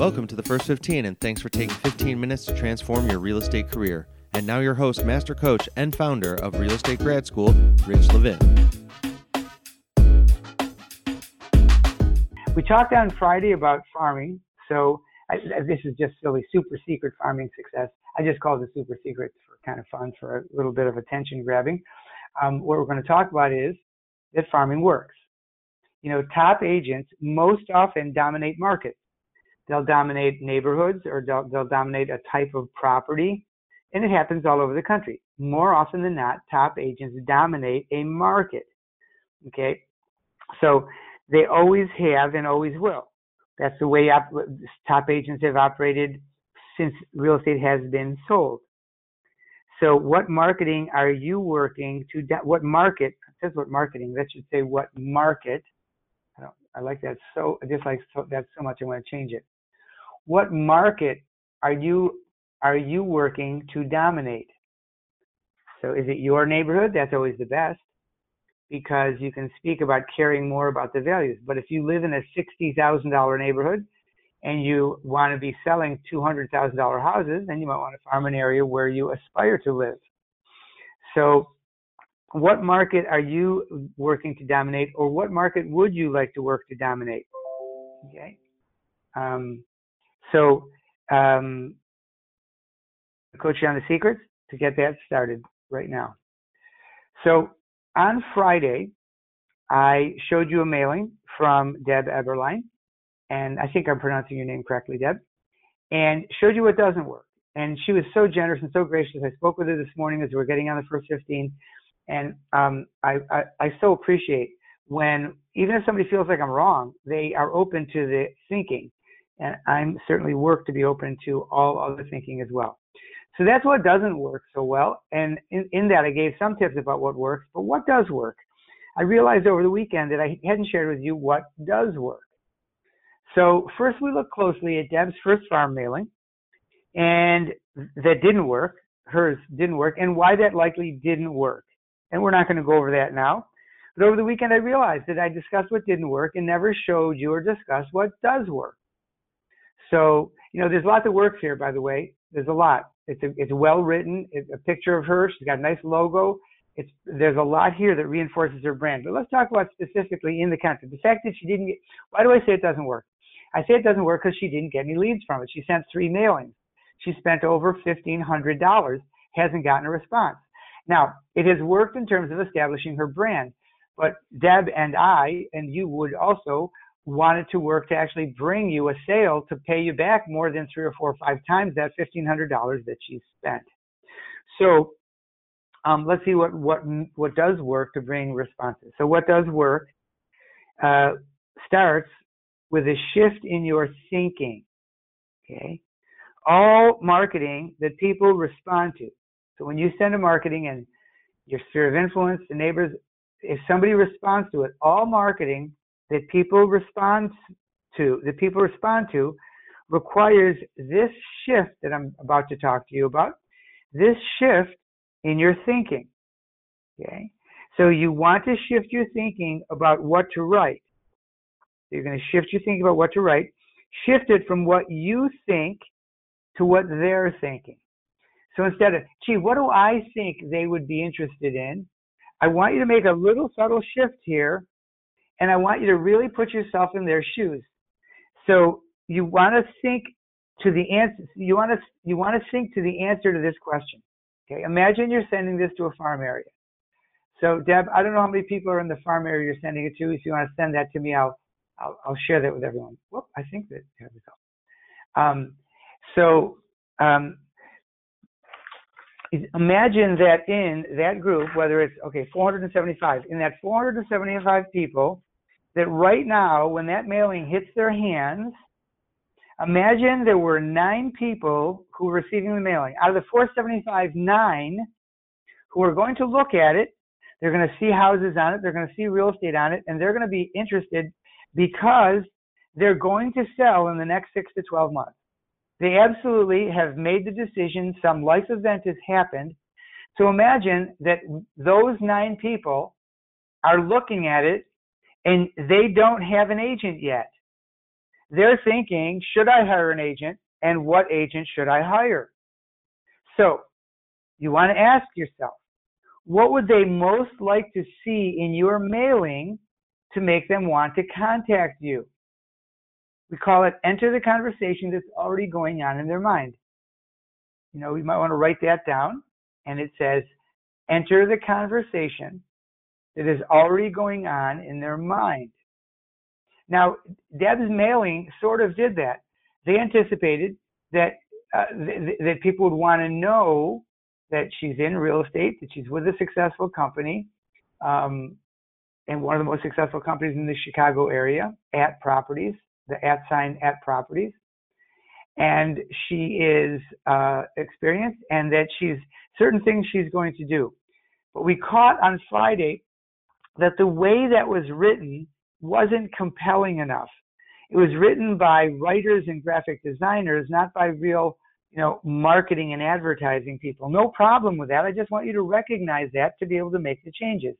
Welcome to the First 15, and thanks for taking 15 minutes to transform your real estate career. And now, your host, master coach, and founder of Real Estate Grad School, Rich Levin. We talked on Friday about farming. So, I, this is just silly, super secret farming success. I just call it super secret for kind of fun, for a little bit of attention grabbing. Um, what we're going to talk about is that farming works. You know, top agents most often dominate markets. They'll dominate neighborhoods or they'll, they'll dominate a type of property, and it happens all over the country. More often than not, top agents dominate a market. Okay, so they always have and always will. That's the way op- top agents have operated since real estate has been sold. So, what marketing are you working to? What market? Says what marketing. That should say what market. I, don't, I like that so. I just like so, that so much. I want to change it. What market are you are you working to dominate? So, is it your neighborhood? That's always the best because you can speak about caring more about the values. But if you live in a $60,000 neighborhood and you want to be selling $200,000 houses, then you might want to farm an area where you aspire to live. So, what market are you working to dominate, or what market would you like to work to dominate? Okay. Um, so, um, coach you on the secrets to get that started right now. So, on Friday, I showed you a mailing from Deb Eberline, and I think I'm pronouncing your name correctly, Deb, and showed you what doesn't work. And she was so generous and so gracious. I spoke with her this morning as we were getting on the first 15, and um, I, I, I so appreciate when even if somebody feels like I'm wrong, they are open to the thinking, and I'm certainly work to be open to all other thinking as well. So that's what doesn't work so well. And in, in that, I gave some tips about what works, but what does work? I realized over the weekend that I hadn't shared with you what does work. So first we looked closely at Deb's first farm mailing, and that didn't work. Hers didn't work, and why that likely didn't work. And we're not going to go over that now. But over the weekend, I realized that I discussed what didn't work and never showed you or discussed what does work. So, you know, there's a lot that works here, by the way. There's a lot. It's a, it's well written. It's a picture of her. She's got a nice logo. It's there's a lot here that reinforces her brand. But let's talk about specifically in the content. The fact that she didn't get. Why do I say it doesn't work? I say it doesn't work because she didn't get any leads from it. She sent three mailings. She spent over fifteen hundred dollars. Hasn't gotten a response. Now it has worked in terms of establishing her brand. But Deb and I and you would also wanted to work to actually bring you a sale to pay you back more than three or four or five times that $1,500 that she spent. So um, let's see what, what, what does work to bring responses. So what does work uh, starts with a shift in your thinking. Okay. All marketing that people respond to. So when you send a marketing and your sphere of influence, the neighbors, if somebody responds to it, all marketing that people respond to, that people respond to, requires this shift that I'm about to talk to you about, this shift in your thinking. Okay? So you want to shift your thinking about what to write. You're going to shift your thinking about what to write. Shift it from what you think to what they're thinking. So instead of, gee, what do I think they would be interested in? I want you to make a little subtle shift here and I want you to really put yourself in their shoes. So you want to think to the answer. You want to you want to think to the answer to this question. Okay, imagine you're sending this to a farm area. So Deb, I don't know how many people are in the farm area you're sending it to. If you want to send that to me, I'll I'll, I'll share that with everyone. Whoop, I think that there we go. Um, so um, imagine that in that group, whether it's okay, 475, in that 475 people, that right now, when that mailing hits their hands, imagine there were nine people who were receiving the mailing. Out of the 475, nine who are going to look at it, they're going to see houses on it, they're going to see real estate on it, and they're going to be interested because they're going to sell in the next six to 12 months. They absolutely have made the decision, some life event has happened. So imagine that those nine people are looking at it and they don't have an agent yet. they're thinking, should I hire an agent and what agent should I hire? So you want to ask yourself, what would they most like to see in your mailing to make them want to contact you? We call it enter the conversation that's already going on in their mind. You know, you might want to write that down and it says enter the conversation that is already going on in their mind. Now, Deb's mailing sort of did that. They anticipated that uh, th- that people would want to know that she's in real estate, that she's with a successful company, um, and one of the most successful companies in the Chicago area at properties, the at sign at properties. And she is uh, experienced and that she's certain things she's going to do. But we caught on Friday that the way that was written wasn't compelling enough. It was written by writers and graphic designers, not by real, you know, marketing and advertising people. No problem with that. I just want you to recognize that to be able to make the changes.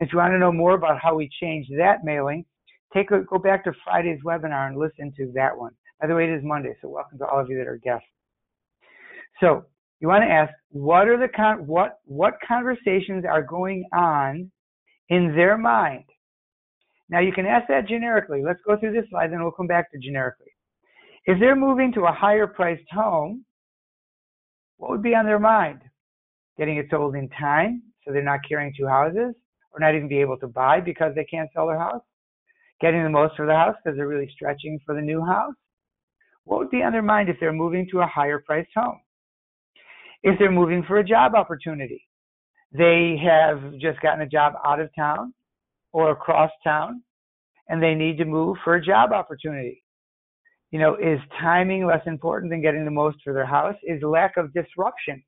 If you want to know more about how we changed that mailing, take a, go back to Friday's webinar and listen to that one. By the way, it is Monday, so welcome to all of you that are guests. So you want to ask, what are the con- what what conversations are going on in their mind. Now you can ask that generically. Let's go through this slide, then we'll come back to generically. If they're moving to a higher priced home, what would be on their mind? Getting it sold in time, so they're not carrying two houses, or not even be able to buy because they can't sell their house? Getting the most for the house because they're really stretching for the new house? What would be on their mind if they're moving to a higher priced home? If they're moving for a job opportunity, they have just gotten a job out of town or across town and they need to move for a job opportunity. You know, is timing less important than getting the most for their house? Is lack of disruption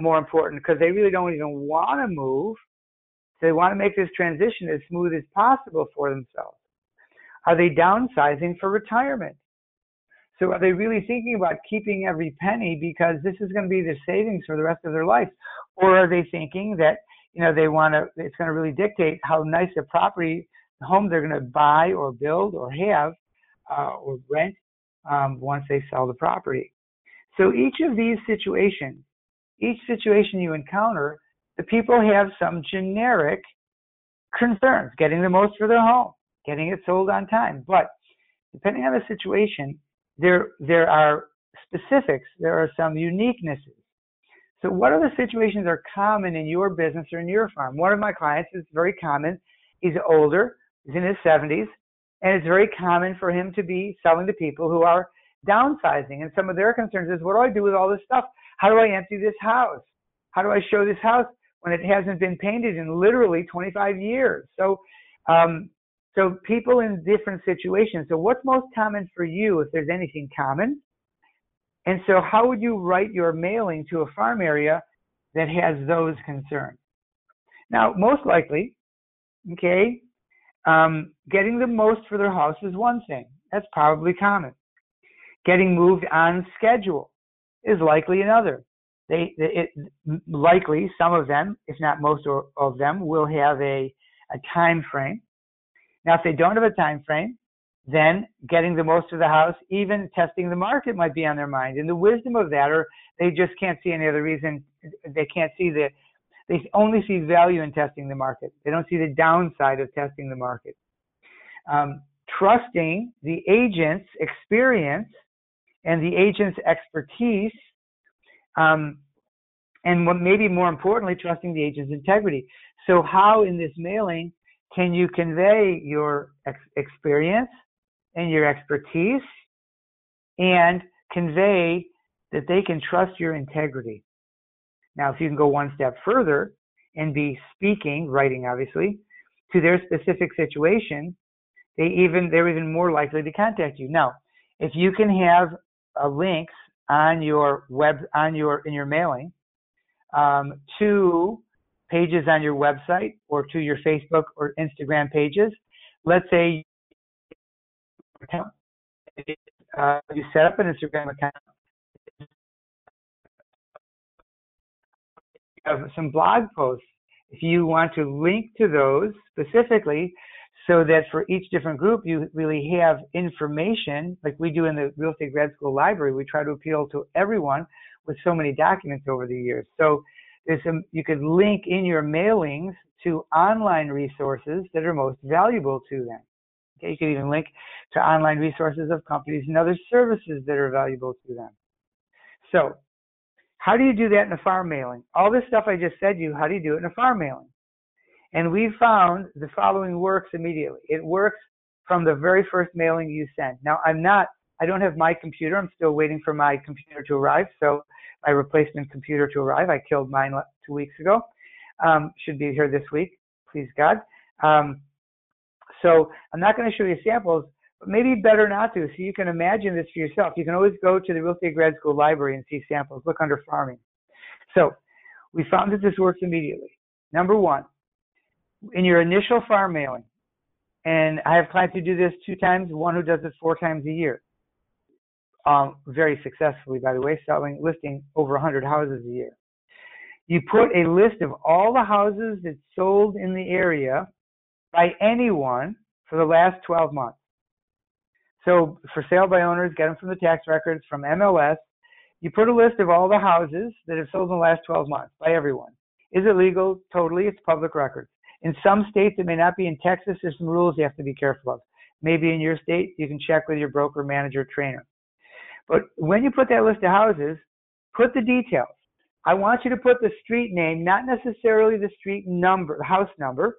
more important because they really don't even want to move? They want to make this transition as smooth as possible for themselves. Are they downsizing for retirement? So are they really thinking about keeping every penny because this is going to be their savings for the rest of their life? Or are they thinking that, you know, they want to, it's going to really dictate how nice a property, home they're going to buy or build or have uh, or rent um, once they sell the property. So each of these situations, each situation you encounter, the people have some generic concerns, getting the most for their home, getting it sold on time. But depending on the situation, there there are specifics, there are some uniquenesses. So what are the situations are common in your business or in your farm? One of my clients is very common. He's older, he's in his 70s, and it's very common for him to be selling to people who are downsizing. And some of their concerns is, what do I do with all this stuff? How do I empty this house? How do I show this house when it hasn't been painted in literally 25 years? So um, so people in different situations. So what's most common for you if there's anything common? And so how would you write your mailing to a farm area that has those concerns? Now, most likely, okay, um, getting the most for their house is one thing. That's probably common. Getting moved on schedule is likely another. They, it, likely some of them, if not most of them, will have a, a time frame now, if they don't have a time frame, then getting the most of the house, even testing the market might be on their mind. And the wisdom of that, or they just can't see any other reason. They can't see the, they only see value in testing the market. They don't see the downside of testing the market. Um, trusting the agent's experience and the agent's expertise, um, and what maybe more importantly, trusting the agent's integrity. So, how in this mailing can you convey your ex- experience and your expertise and convey that they can trust your integrity? Now, if you can go one step further and be speaking, writing obviously, to their specific situation, they even they're even more likely to contact you. Now, if you can have uh, links on your web on your in your mailing um, to pages on your website or to your Facebook or Instagram pages. Let's say uh, you set up an Instagram account. You have some blog posts. If you want to link to those specifically so that for each different group, you really have information like we do in the real estate grad school library. We try to appeal to everyone with so many documents over the years. So there's some, you could link in your mailings to online resources that are most valuable to them. Okay, you could even link to online resources of companies and other services that are valuable to them. So, how do you do that in a farm mailing? All this stuff I just said to you, how do you do it in a farm mailing? And we found the following works immediately. It works from the very first mailing you send. Now, I'm not, I don't have my computer. I'm still waiting for my computer to arrive. So, my replacement computer to arrive. I killed mine two weeks ago. Um, should be here this week, please God. Um, so I'm not going to show you samples, but maybe better not to, so you can imagine this for yourself. You can always go to the Real Estate Grad School library and see samples. Look under farming. So we found that this works immediately. Number one, in your initial farm mailing, and I have clients who do this two times, one who does it four times a year. Um, very successfully, by the way, selling, listing over 100 houses a year. You put a list of all the houses that sold in the area by anyone for the last 12 months. So for sale by owners, get them from the tax records, from MLS. You put a list of all the houses that have sold in the last 12 months by everyone. Is it legal? Totally. It's public records. In some states, it may not be. In Texas, there's some rules you have to be careful of. Maybe in your state, you can check with your broker, manager, trainer. But when you put that list of houses, put the details. I want you to put the street name, not necessarily the street number, house number,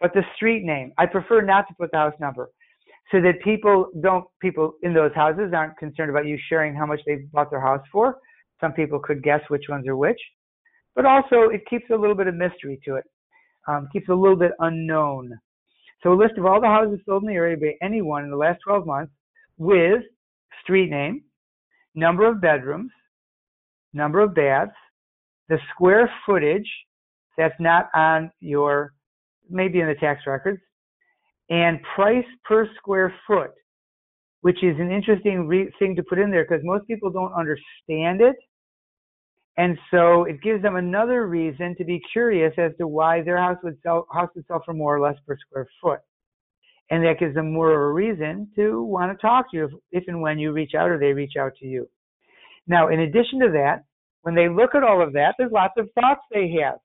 but the street name. I prefer not to put the house number so that people don't, people in those houses aren't concerned about you sharing how much they bought their house for. Some people could guess which ones are which, but also it keeps a little bit of mystery to it, um, keeps a little bit unknown. So a list of all the houses sold in the area by anyone in the last 12 months with street name, number of bedrooms, number of baths, the square footage that's not on your maybe in the tax records, and price per square foot, which is an interesting re- thing to put in there because most people don't understand it. And so it gives them another reason to be curious as to why their house would sell house would sell for more or less per square foot. And that gives them more of a reason to want to talk to you if, if and when you reach out or they reach out to you. Now, in addition to that, when they look at all of that, there's lots of thoughts they have.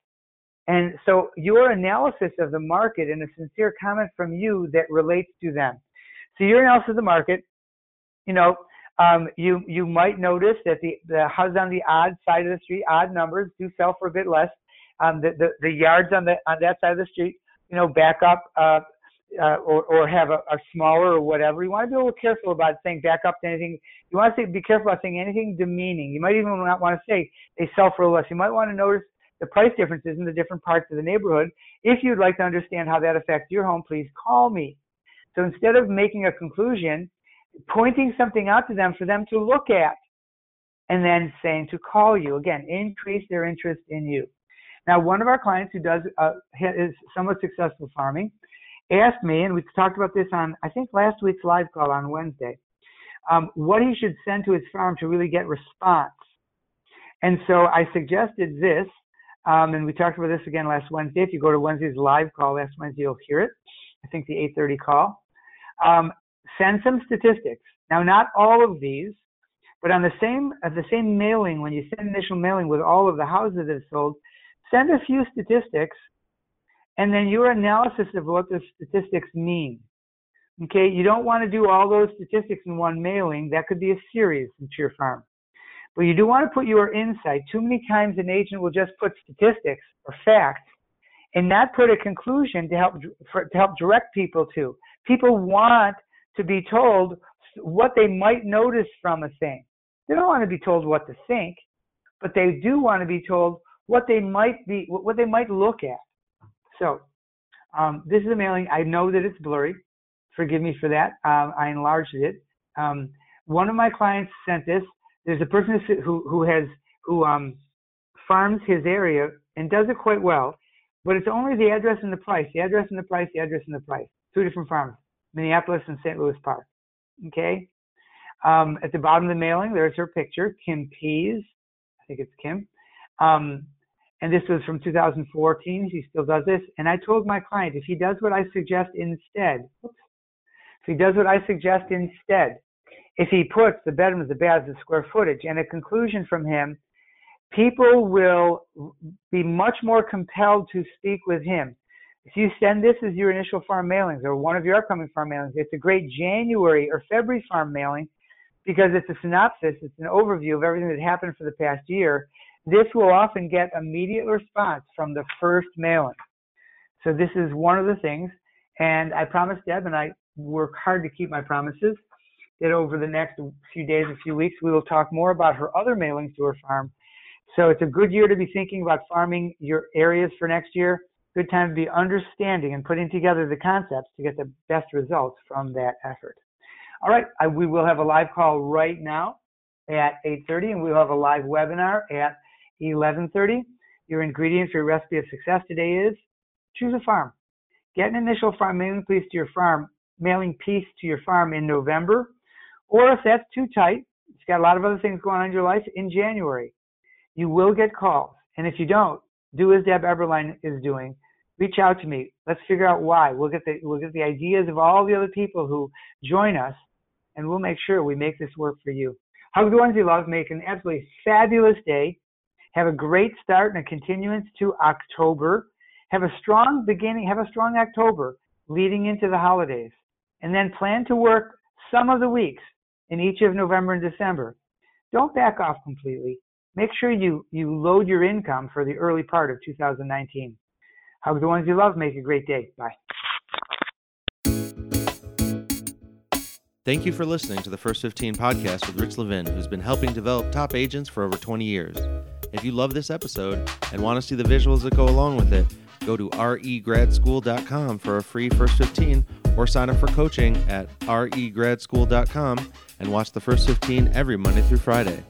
And so your analysis of the market and a sincere comment from you that relates to them. So your analysis of the market, you know, um, you you might notice that the the houses on the odd side of the street, odd numbers, do sell for a bit less. Um, the, the the yards on the on that side of the street, you know, back up uh, uh, or or have a, a smaller or whatever. You want to be a little careful about saying back up to anything. You want to say be careful about saying anything demeaning. You might even not want to say they sell for less. You might want to notice the price differences in the different parts of the neighborhood. If you'd like to understand how that affects your home, please call me. So instead of making a conclusion, pointing something out to them for them to look at, and then saying to call you again, increase their interest in you. Now, one of our clients who does uh, is somewhat successful farming asked me, and we talked about this on I think last week's live call on Wednesday, um, what he should send to his farm to really get response. And so I suggested this um, and we talked about this again last Wednesday. If you go to Wednesday's live call last Wednesday, you'll hear it. I think the 8:30 call. Um, send some statistics. Now, not all of these, but on the same at the same mailing, when you send initial mailing with all of the houses that sold, send a few statistics, and then your analysis of what the statistics mean. Okay, you don't want to do all those statistics in one mailing. That could be a series into your farm. But you do want to put your insight. Too many times an agent will just put statistics or facts and not put a conclusion to help for, to help direct people to. People want to be told what they might notice from a thing. They don't want to be told what to think, but they do want to be told what they might be what they might look at. So um, this is a mailing. I know that it's blurry. Forgive me for that. Um, I enlarged it. Um, one of my clients sent this there's a person who who has who um farms his area and does it quite well, but it's only the address and the price, the address and the price, the address and the price. Two different farms, Minneapolis and St. Louis Park. Okay. Um, at the bottom of the mailing, there's her picture, Kim Pease. I think it's Kim. Um, and this was from 2014. He still does this. And I told my client if he does what I suggest instead, oops, if he does what I suggest instead, if he puts the bedrooms, the baths, the square footage, and a conclusion from him, people will be much more compelled to speak with him. If you send this as your initial farm mailings or one of your upcoming farm mailings, it's a great January or February farm mailing because it's a synopsis, it's an overview of everything that happened for the past year. This will often get immediate response from the first mailing. So this is one of the things, and I promised Deb, and I work hard to keep my promises, that over the next few days, a few weeks, we will talk more about her other mailings to her farm. So it's a good year to be thinking about farming your areas for next year. Good time to be understanding and putting together the concepts to get the best results from that effort. All right, I, we will have a live call right now at 8.30 and we'll have a live webinar at 11.30. Your ingredient for your recipe of success today is choose a farm. Get an initial farm mailing piece to your farm, mailing piece to your farm in November or if that's too tight, it's got a lot of other things going on in your life in January. You will get calls. And if you don't, do as Deb Eberline is doing. Reach out to me. Let's figure out why. We'll get the we'll get the ideas of all the other people who join us, and we'll make sure we make this work for you. Hug the ones you love. Make an absolutely fabulous day. Have a great start and a continuance to October. Have a strong beginning. Have a strong October leading into the holidays, and then plan to work some of the weeks in each of November and December. Don't back off completely. Make sure you, you load your income for the early part of 2019. Hug the ones you love. Make a great day. Bye. Thank you for listening to the First 15 podcast with Rich Levin, who's been helping develop top agents for over 20 years. If you love this episode and want to see the visuals that go along with it, go to regradschool.com for a free First 15 or sign up for coaching at regradschool.com and watch the first 15 every Monday through Friday.